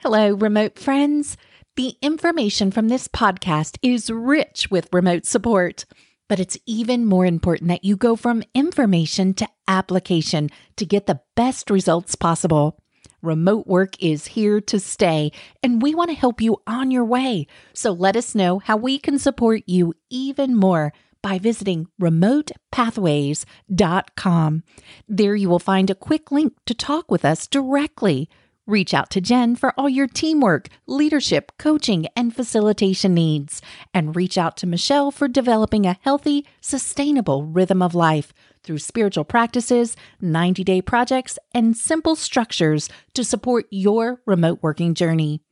Hello, remote friends. The information from this podcast is rich with remote support, but it's even more important that you go from information to application to get the best results possible. Remote work is here to stay, and we want to help you on your way. So let us know how we can support you even more by visiting remotepathways.com. There you will find a quick link to talk with us directly. Reach out to Jen for all your teamwork, leadership, coaching, and facilitation needs. And reach out to Michelle for developing a healthy, sustainable rhythm of life through spiritual practices, 90 day projects, and simple structures to support your remote working journey.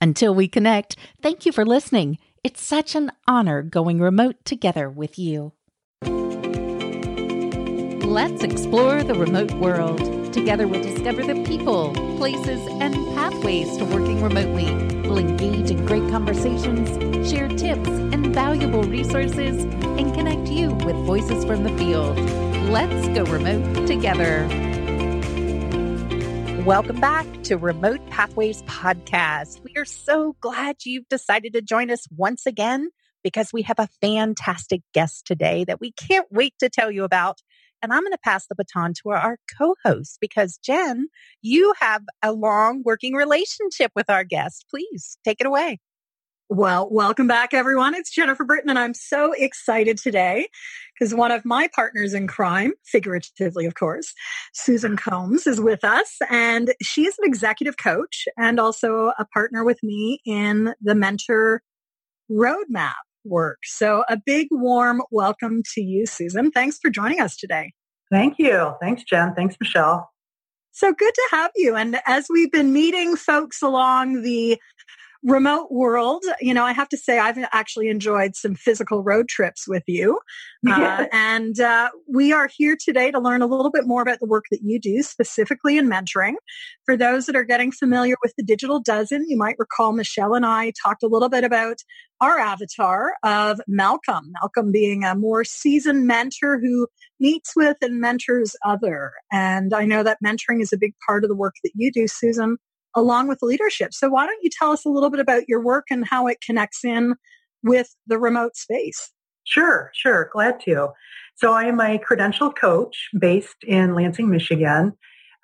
Until we connect, thank you for listening. It's such an honor going remote together with you. Let's explore the remote world. Together, we'll discover the people, places, and pathways to working remotely. We'll engage in great conversations, share tips and valuable resources, and connect you with voices from the field. Let's go remote together. Welcome back to Remote Pathways Podcast. We are so glad you've decided to join us once again because we have a fantastic guest today that we can't wait to tell you about. And I'm going to pass the baton to our co host because, Jen, you have a long working relationship with our guest. Please take it away. Well, welcome back, everyone. It's Jennifer Britton, and I'm so excited today because one of my partners in crime, figuratively, of course, Susan Combs, is with us. And she is an executive coach and also a partner with me in the Mentor Roadmap work. So a big warm welcome to you, Susan. Thanks for joining us today. Thank you. Thanks, Jen. Thanks, Michelle. So good to have you. And as we've been meeting folks along the remote world, you know, I have to say I've actually enjoyed some physical road trips with you. Uh, and uh, we are here today to learn a little bit more about the work that you do, specifically in mentoring. For those that are getting familiar with the Digital Dozen, you might recall Michelle and I talked a little bit about our avatar of Malcolm, Malcolm being a more seasoned mentor who meets with and mentors other. And I know that mentoring is a big part of the work that you do, Susan along with leadership. So why don't you tell us a little bit about your work and how it connects in with the remote space? Sure, sure. Glad to. So I am a credentialed coach based in Lansing, Michigan.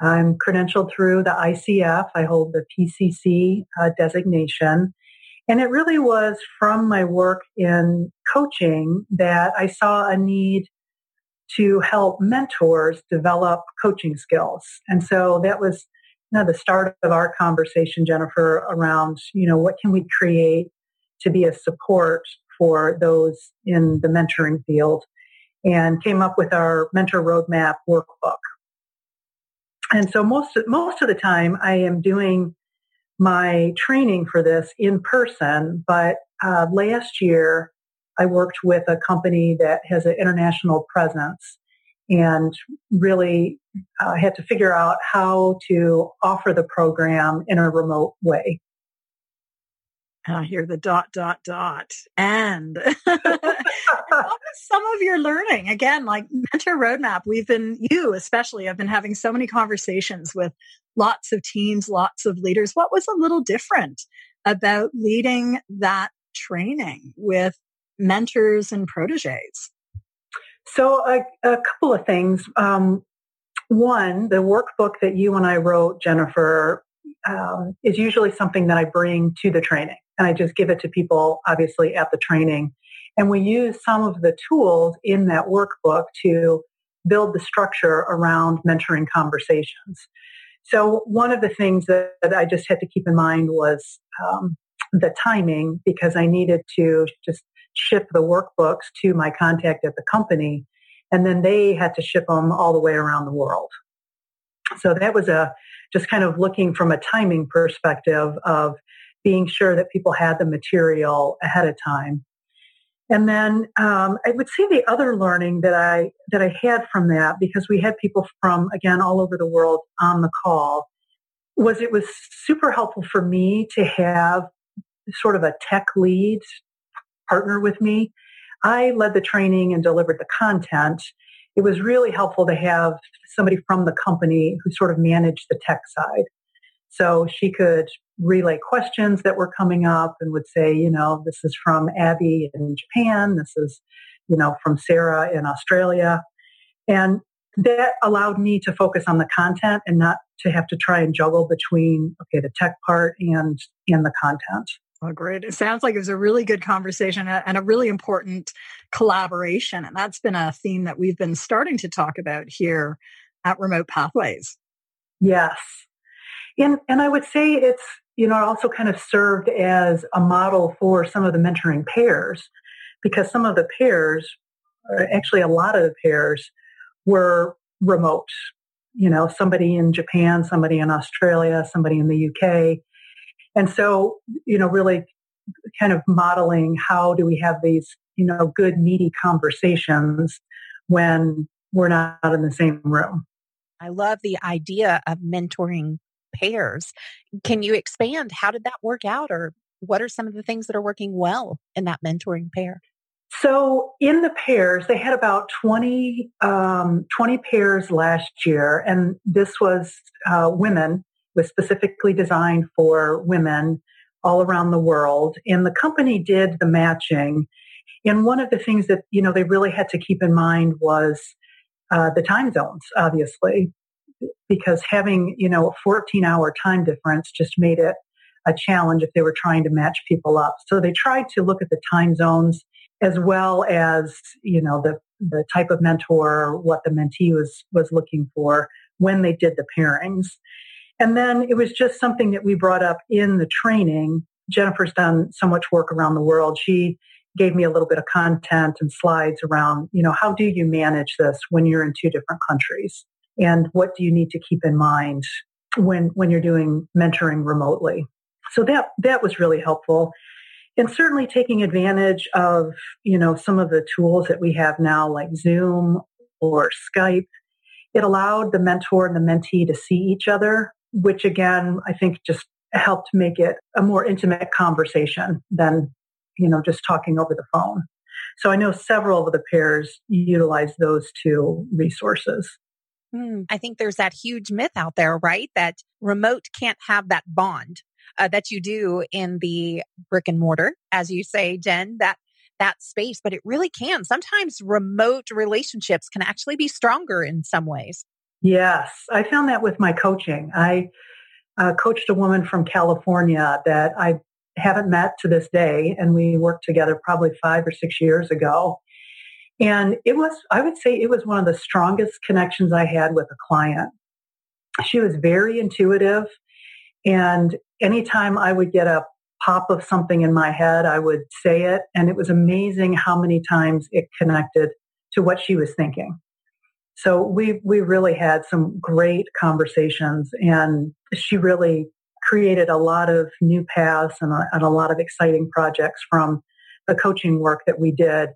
I'm credentialed through the ICF. I hold the PCC uh, designation. And it really was from my work in coaching that I saw a need to help mentors develop coaching skills. And so that was you know, the start of our conversation, Jennifer, around, you know, what can we create to be a support for those in the mentoring field and came up with our mentor roadmap workbook. And so most, most of the time I am doing my training for this in person, but uh, last year I worked with a company that has an international presence and really uh, had to figure out how to offer the program in a remote way. And I hear the dot, dot, dot. And some of your learning? Again, like Mentor Roadmap, we've been, you especially, I've been having so many conversations with lots of teams, lots of leaders. What was a little different about leading that training with mentors and proteges? So a, a couple of things. Um, one, the workbook that you and I wrote, Jennifer, um, is usually something that I bring to the training, and I just give it to people, obviously, at the training. And we use some of the tools in that workbook to build the structure around mentoring conversations. So one of the things that, that I just had to keep in mind was um, the timing because I needed to just ship the workbooks to my contact at the company, and then they had to ship them all the way around the world. So that was a just kind of looking from a timing perspective of being sure that people had the material ahead of time. And then um, I would say the other learning that I that I had from that, because we had people from again all over the world on the call, was it was super helpful for me to have sort of a tech lead partner with me. I led the training and delivered the content. It was really helpful to have somebody from the company who sort of managed the tech side. So she could relay questions that were coming up and would say, you know, this is from Abby in Japan. This is, you know, from Sarah in Australia. And that allowed me to focus on the content and not to have to try and juggle between, okay, the tech part and, and the content. Oh, great. It sounds like it was a really good conversation and a really important collaboration. And that's been a theme that we've been starting to talk about here at Remote Pathways. Yes. And, and I would say it's, you know, also kind of served as a model for some of the mentoring pairs because some of the pairs, actually a lot of the pairs were remote. You know, somebody in Japan, somebody in Australia, somebody in the UK. And so, you know, really kind of modeling how do we have these, you know, good meaty conversations when we're not in the same room. I love the idea of mentoring pairs. Can you expand? How did that work out? Or what are some of the things that are working well in that mentoring pair? So in the pairs, they had about 20, um, 20 pairs last year. And this was uh, women, was specifically designed for women all around the world. And the company did the matching. And one of the things that, you know, they really had to keep in mind was uh, the time zones, obviously, because having, you know, a 14 hour time difference just made it a challenge if they were trying to match people up. So they tried to look at the time zones as well as, you know, the, the type of mentor, what the mentee was, was looking for when they did the pairings. And then it was just something that we brought up in the training. Jennifer's done so much work around the world. She gave me a little bit of content and slides around, you know, how do you manage this when you're in two different countries? And what do you need to keep in mind when, when you're doing mentoring remotely? So that, that was really helpful. And certainly taking advantage of, you know, some of the tools that we have now like Zoom or Skype. It allowed the mentor and the mentee to see each other, which again, I think just helped make it a more intimate conversation than you know, just talking over the phone. So I know several of the pairs utilize those two resources. Mm, I think there's that huge myth out there, right? That remote can't have that bond uh, that you do in the brick and mortar, as you say, Jen, that that space, but it really can. Sometimes remote relationships can actually be stronger in some ways. Yes, I found that with my coaching. I uh, coached a woman from California that I haven't met to this day, and we worked together probably five or six years ago. And it was, I would say, it was one of the strongest connections I had with a client. She was very intuitive. And anytime I would get a pop of something in my head, I would say it. And it was amazing how many times it connected to what she was thinking. So we, we really had some great conversations and she really created a lot of new paths and a, and a lot of exciting projects from the coaching work that we did.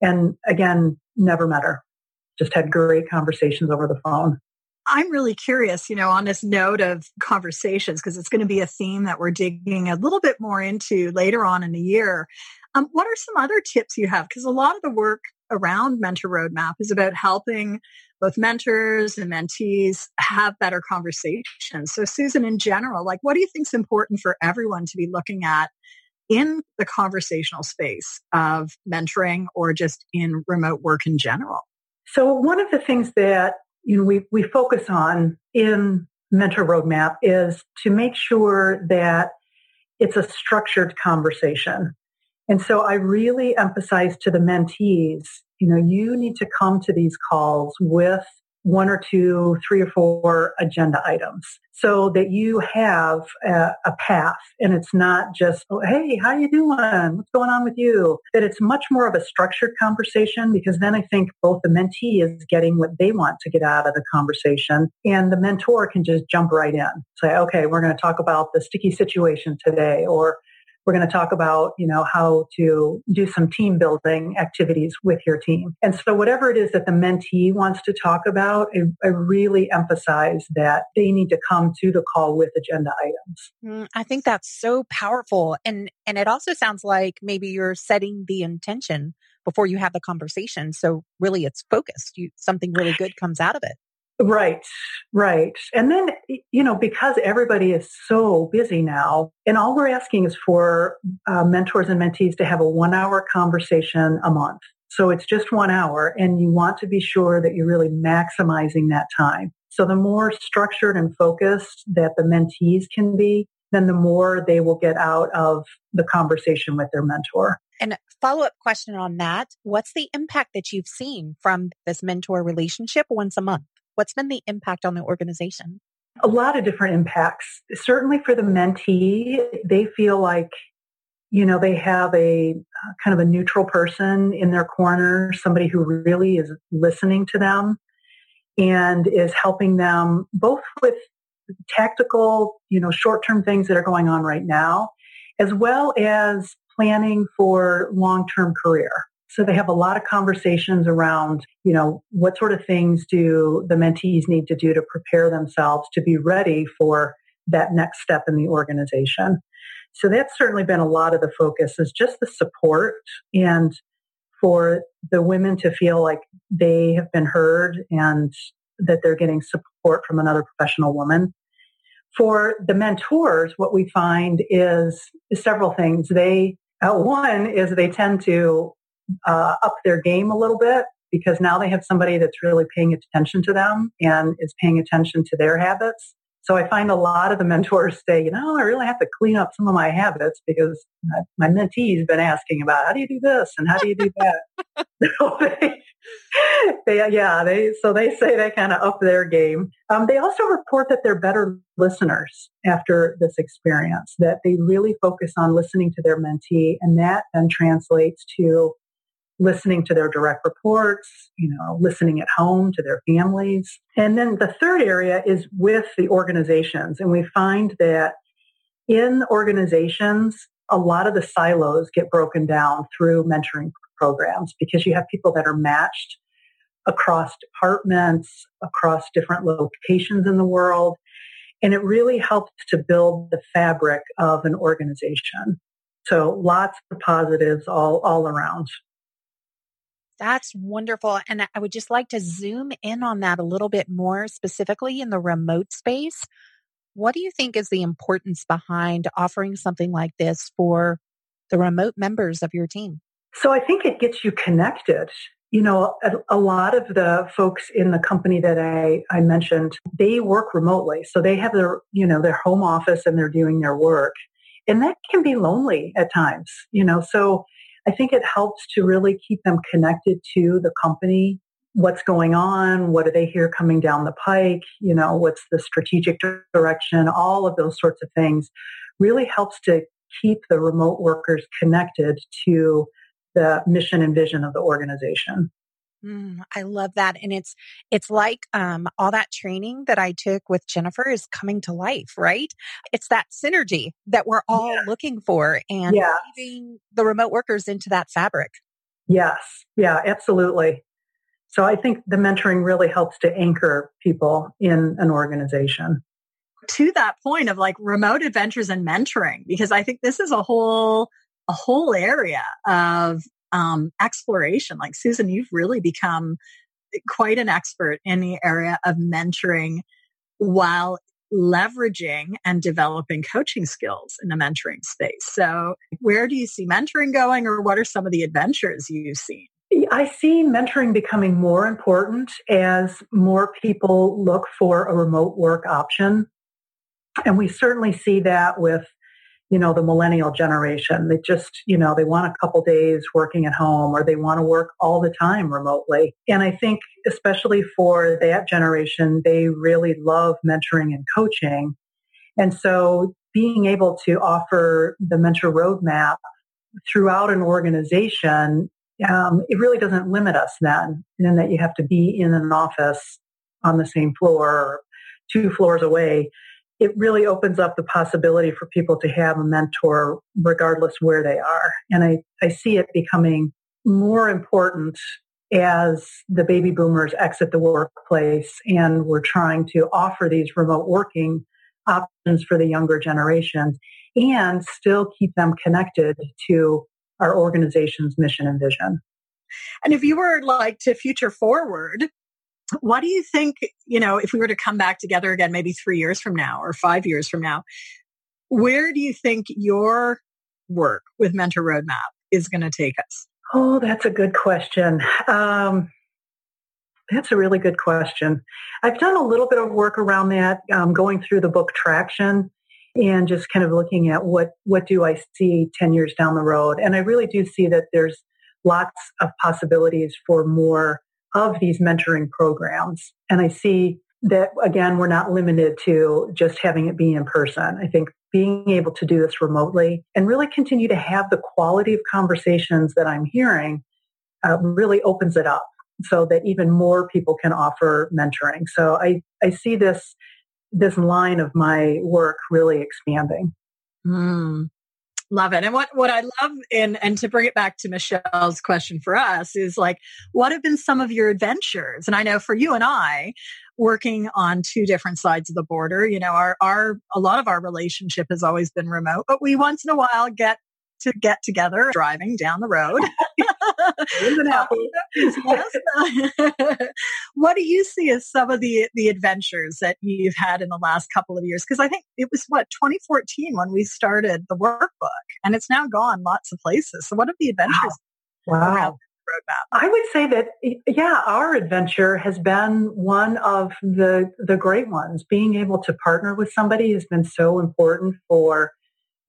And again, never met her. Just had great conversations over the phone. I'm really curious, you know, on this note of conversations, because it's going to be a theme that we're digging a little bit more into later on in the year. Um, what are some other tips you have? Because a lot of the work around Mentor Roadmap is about helping both mentors and mentees have better conversations. So, Susan, in general, like, what do you think is important for everyone to be looking at in the conversational space of mentoring or just in remote work in general? So, one of the things that you know we we focus on in Mentor Roadmap is to make sure that it's a structured conversation. And so I really emphasize to the mentees you know, you need to come to these calls with one or two, three or four agenda items so that you have a, a, path and it's not just, oh, hey, how you doing? What's going on with you? That it's much more of a structured conversation because then I think both the mentee is getting what they want to get out of the conversation and the mentor can just jump right in. Say, okay, we're going to talk about the sticky situation today or we're going to talk about, you know, how to do some team building activities with your team. And so whatever it is that the mentee wants to talk about, I, I really emphasize that they need to come to the call with agenda items. Mm, I think that's so powerful. And, and it also sounds like maybe you're setting the intention before you have the conversation. So really it's focused. You, something really good comes out of it. Right, right. And then, you know, because everybody is so busy now, and all we're asking is for uh, mentors and mentees to have a one hour conversation a month. So it's just one hour, and you want to be sure that you're really maximizing that time. So the more structured and focused that the mentees can be, then the more they will get out of the conversation with their mentor. And follow up question on that. What's the impact that you've seen from this mentor relationship once a month? What's been the impact on the organization? A lot of different impacts. Certainly for the mentee, they feel like, you know, they have a uh, kind of a neutral person in their corner, somebody who really is listening to them and is helping them both with tactical, you know, short-term things that are going on right now, as well as planning for long-term career. So they have a lot of conversations around, you know, what sort of things do the mentees need to do to prepare themselves to be ready for that next step in the organization. So that's certainly been a lot of the focus is just the support and for the women to feel like they have been heard and that they're getting support from another professional woman. For the mentors, what we find is, several things. They, uh, one is they tend to uh, up their game a little bit because now they have somebody that's really paying attention to them and is paying attention to their habits. So I find a lot of the mentors say, you know, I really have to clean up some of my habits because my, my mentee's been asking about how do you do this and how do you do that. so they, they, yeah, they so they say they kind of up their game. Um, they also report that they're better listeners after this experience. That they really focus on listening to their mentee, and that then translates to listening to their direct reports, you know, listening at home to their families. And then the third area is with the organizations. And we find that in organizations, a lot of the silos get broken down through mentoring programs because you have people that are matched across departments, across different locations in the world. And it really helps to build the fabric of an organization. So lots of positives all, all around. That's wonderful. And I would just like to zoom in on that a little bit more specifically in the remote space. What do you think is the importance behind offering something like this for the remote members of your team? So I think it gets you connected. You know, a, a, lot of the folks in the company that I, I mentioned, they work remotely. So they have their, you know, their home office and they're doing their work. And that can be lonely at times, you know. So I think it helps to really keep them connected to the company. What's going on? What do they hear coming down the pike? You know, what's the strategic direction? All of those sorts of things really helps to keep the remote workers connected to the mission and vision of the organization. Mm, I love that. And it's, it's like, um, all that training that I took with Jennifer is coming to life, right? It's that synergy that we're all yeah. looking for and yeah. weaving the remote workers into that fabric. Yes. Yeah, absolutely. So I think the mentoring really helps to anchor people in an organization. To that point of like remote adventures and mentoring, because I think this is a whole, a whole area of um, exploration. Like Susan, you've really become quite an expert in the area of mentoring while leveraging and developing coaching skills in the mentoring space. So where do you see mentoring going or what are some of the adventures you've seen? I see mentoring becoming more important as more people look for a remote work option. And we certainly see that with you know, the millennial generation. They just, you know, they want a couple days working at home or they want to work all the time remotely. And I think especially for that generation, they really love mentoring and coaching. And so being able to offer the mentor roadmap throughout an organization, um, it really doesn't limit us then in that you have to be in an office on the same floor or two floors away it really opens up the possibility for people to have a mentor regardless where they are. And I, I see it becoming more important as the baby boomers exit the workplace and we're trying to offer these remote working options for the younger generations and still keep them connected to our organization's mission and vision. And if you were like to future forward what do you think, you know, if we were to come back together again, maybe three years from now or five years from now, where do you think your work with Mentor Roadmap is going to take us? Oh, that's a good question. Um, that's a really good question. I've done a little bit of work around that, um, going through the book Traction and just kind of looking at what what do I see 10 years down the road. And I really do see that there's lots of possibilities for more of these mentoring programs. And I see that again, we're not limited to just having it be in person. I think being able to do this remotely and really continue to have the quality of conversations that I'm hearing uh, really opens it up so that even more people can offer mentoring. So I, I see this, this line of my work really expanding. Mm, love it. And what, what I love in, and to bring it back to Michelle's question for us is like, what have been some of your adventures? And I know for you and I, working on two different sides of the border, you know, our, our, a lot of our relationship has always been remote, but we once in a while get to get together driving down the road. what do you see as some of the the adventures that you've had in the last couple of years? Because I think it was what 2014 when we started the workbook, and it's now gone lots of places. So, what are the adventures? Wow. wow. I would say that, yeah, our adventure has been one of the, the great ones. Being able to partner with somebody has been so important for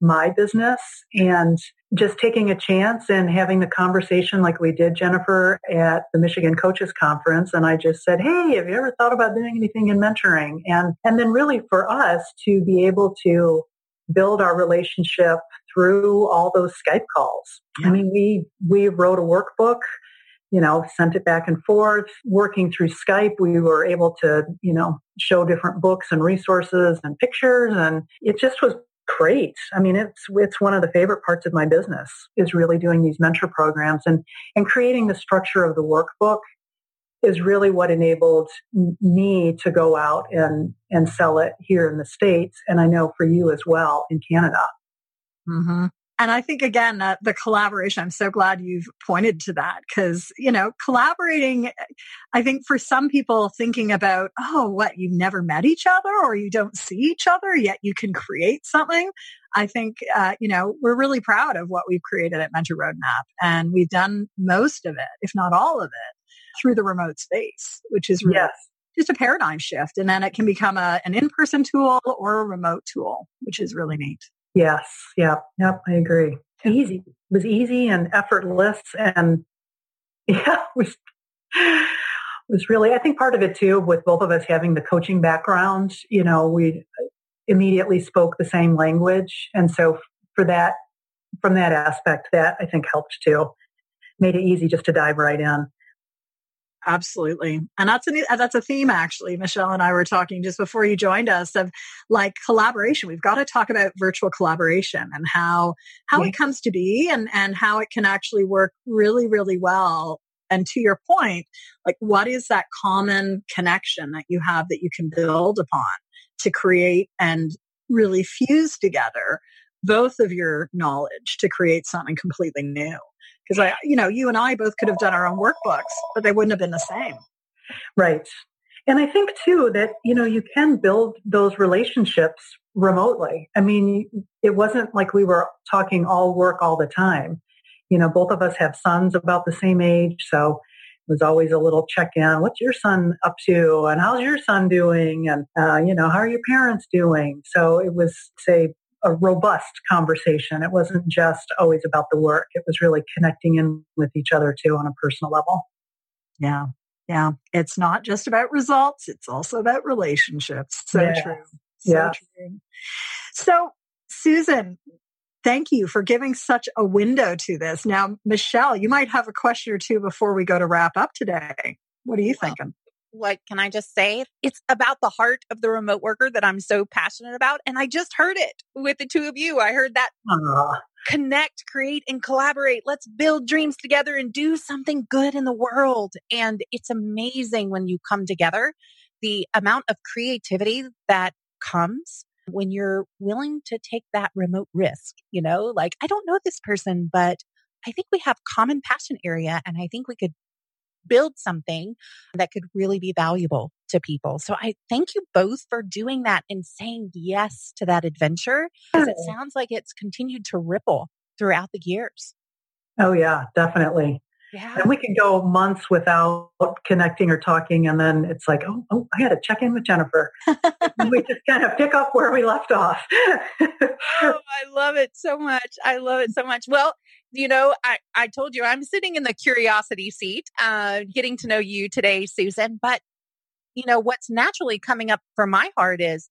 my business and just taking a chance and having the conversation like we did, Jennifer, at the Michigan Coaches Conference. And I just said, Hey, have you ever thought about doing anything in mentoring? And, and then really for us to be able to build our relationship through all those Skype calls. Yeah. I mean, we, we wrote a workbook, you know, sent it back and forth. Working through Skype, we were able to, you know, show different books and resources and pictures. And it just was great. I mean, it's it's one of the favorite parts of my business is really doing these mentor programs and and creating the structure of the workbook is really what enabled me to go out and and sell it here in the states, and I know for you as well in Canada. Mm-hmm. And I think again, uh, the collaboration, I'm so glad you've pointed to that because, you know, collaborating, I think for some people thinking about, oh, what, you've never met each other or you don't see each other, yet you can create something. I think, uh, you know, we're really proud of what we've created at Mentor Roadmap and we've done most of it, if not all of it through the remote space, which is really yes. just a paradigm shift. And then it can become a, an in-person tool or a remote tool, which is really neat. Yes. Yep. Yep. I agree. Easy. It was easy and effortless and yeah, it was, it was really, I think part of it too, with both of us having the coaching background, you know, we immediately spoke the same language. And so for that, from that aspect, that I think helped too. Made it easy just to dive right in. Absolutely. And that's a, uh, that's a theme actually. Michelle and I were talking just before you joined us of like collaboration. We've got to talk about virtual collaboration and how, how yeah. it comes to be and, and how it can actually work really, really well. And to your point, like what is that common connection that you have that you can build upon to create and really fuse together both of your knowledge to create something completely new? Because I, you know, you and I both could have done our own workbooks, but they wouldn't have been the same. Right. And I think too that, you know, you can build those relationships remotely. I mean, it wasn't like we were talking all work all the time. You know, both of us have sons about the same age. So it was always a little check in. What's your son up to? And how's your son doing? And, uh, you know, how are your parents doing? So it was, say, a robust conversation. It wasn't just always about the work. It was really connecting in with each other too on a personal level. Yeah. Yeah. It's not just about results. It's also about relationships. So yeah. true. So yeah. true. So Susan, thank you for giving such a window to this. Now, Michelle, you might have a question or two before we go to wrap up today. What are you well, thinking? Like, can I just say it's about the heart of the remote worker that I'm so passionate about. And I just heard it with the two of you. I heard that connect, create, and collaborate. Let's build dreams together and do something good in the world. And it's amazing when you come together, the amount of creativity that comes when you're willing to take that remote risk, you know, like I don't know this person, but I think we have common passion area and I think we could build something that could really be valuable to people. So I thank you both for doing that and saying yes to that adventure because it sounds like it's continued to ripple throughout the years. Oh yeah, definitely. Yeah. And we can go months without connecting or talking. And then it's like, oh, oh I got to check in with Jennifer. we just kind of pick up where we left off. oh, I love it so much. I love it so much. Well, you know, I, I told you I'm sitting in the curiosity seat, uh, getting to know you today, Susan. But, you know, what's naturally coming up for my heart is,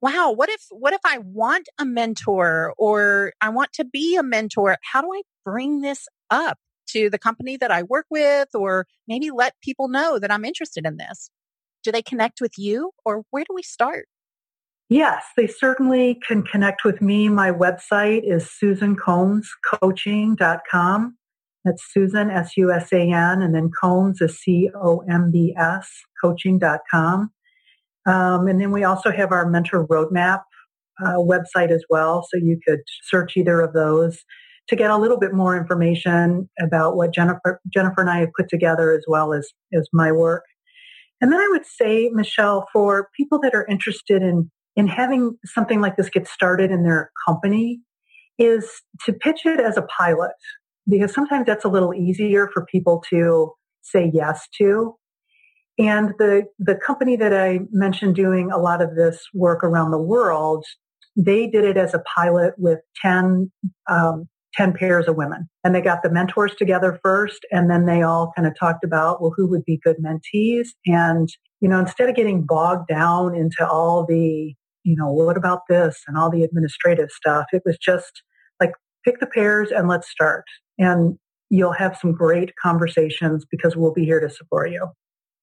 wow, what if, what if I want a mentor or I want to be a mentor? How do I bring this up? to the company that I work with or maybe let people know that I'm interested in this? Do they connect with you or where do we start? Yes, they certainly can connect with me. My website is susancombscoaching.com. That's Susan, S-U-S-A-N, and then Combs is C-O-M-B-S, coaching.com. Um, and then we also have our mentor roadmap uh, website as well. So you could search either of those to get a little bit more information about what Jennifer, Jennifer and I have put together as well as, as my work. And then I would say, Michelle, for people that are interested in, in having something like this get started in their company is to pitch it as a pilot because sometimes that's a little easier for people to say yes to. And the, the company that I mentioned doing a lot of this work around the world, they did it as a pilot with 10 um, 10 pairs of women. And they got the mentors together first, and then they all kind of talked about, well, who would be good mentees? And, you know, instead of getting bogged down into all the, you know, what about this and all the administrative stuff, it was just like, pick the pairs and let's start. And you'll have some great conversations because we'll be here to support you.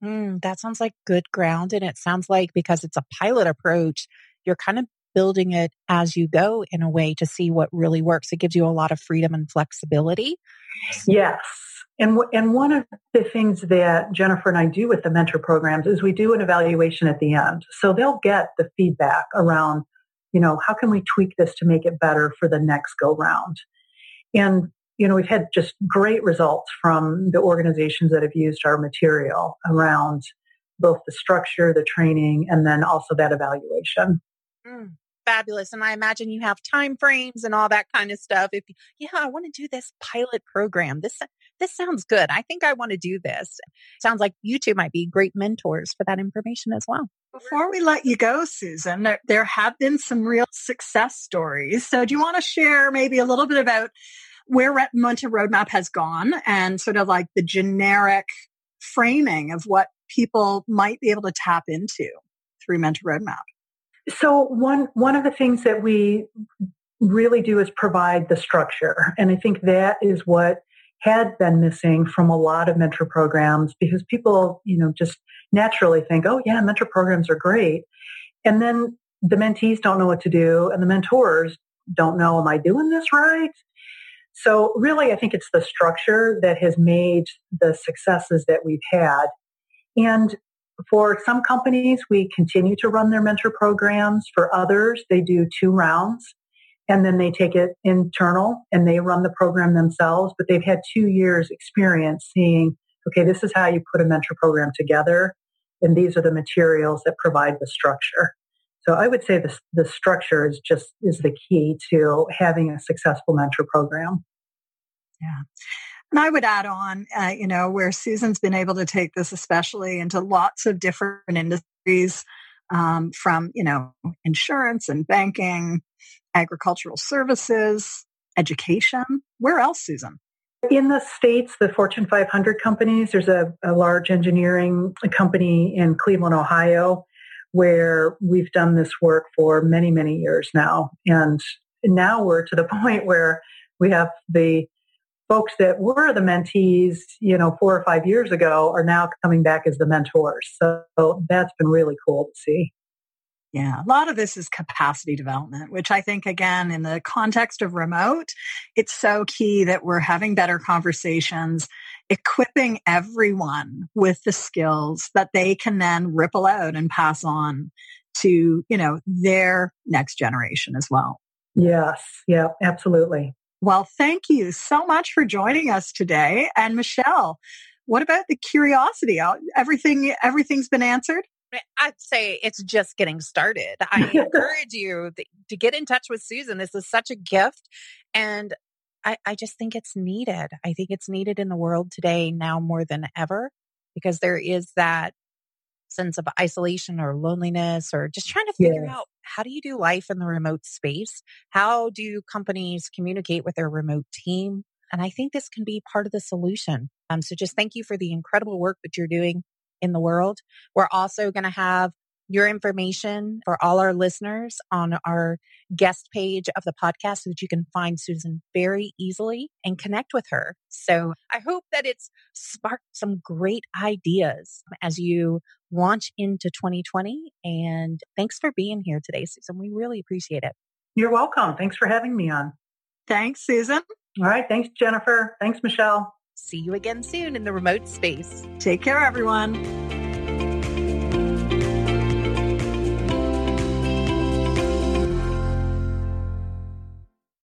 Mm, that sounds like good ground. And it sounds like because it's a pilot approach, you're kind of building it as you go in a way to see what really works. It gives you a lot of freedom and flexibility. Yes. And, and one of the things that Jennifer and I do with the mentor programs is we do an evaluation at the end. So they'll get the feedback around, you know, how can we tweak this to make it better for the next go round? And, you know, we've had just great results from the organizations that have used our material around both the structure, the training, and then also that evaluation. Mm fabulous. And I imagine you have time frames and all that kind of stuff. If you, yeah, I want to do this pilot program. This this sounds good. I think I want to do this. Sounds like you two might be great mentors for that information as well. Before we let you go, Susan, there, there have been some real success stories. So do you want to share maybe a little bit about where Mentor Roadmap has gone and sort of like the generic framing of what people might be able to tap into through Mentor Roadmap? So one one of the things that we really do is provide the structure, and I think that is what had been missing from a lot of mentor programs because people, you know, just naturally think, "Oh yeah, mentor programs are great," and then the mentees don't know what to do, and the mentors don't know, "Am I doing this right?" So really, I think it's the structure that has made the successes that we've had. And for some companies, we continue to run their mentor programs. For others, they do two rounds and then they take it internal and they run the program themselves. But they've had two years experience seeing, okay, this is how you put a mentor program together. And these are the materials that provide the structure. So I would say the, the structure is just, is the key to having a successful mentor program. Yeah. And I would add on, uh, you know, where Susan's been able to take this especially into lots of different industries, um, from, you know, insurance and banking, agricultural services, education. Where else, Susan? In the States, the Fortune 500 companies, there's a, a large engineering company in Cleveland, Ohio, where we've done this work for many, many years now. And now we're to the point where we have the folks that were the mentees, you know, four or five years ago are now coming back as the mentors. So that's been really cool to see. Yeah, a lot of this is capacity development, which I think, again, in the context of remote, it's so key that we're having better conversations, equipping everyone with the skills that they can then ripple out and pass on to, you know, their next generation as well. Yes. Yeah, absolutely. Well, thank you so much for joining us today. And Michelle, what about the curiosity? Everything, everything's been answered. I'd say it's just getting started. I encourage you to get in touch with Susan. This is such a gift. And I, I just think it's needed. I think it's needed in the world today now more than ever because there is that sense of isolation or loneliness or just trying to figure out how do you do life in the remote space? How do companies communicate with their remote team? And I think this can be part of the solution. Um, so just thank you for the incredible work that you're doing in the world. We're also going to have your information for all our listeners on our guest page of the podcast so that you can find Susan very easily and connect with her. So I hope that it's sparked some great ideas as you launch into 2020. And thanks for being here today, Susan. We really appreciate it. You're welcome. Thanks for having me on. Thanks, Susan. All right. Thanks, Jennifer. Thanks, Michelle. See you again soon in the remote space. Take care, everyone.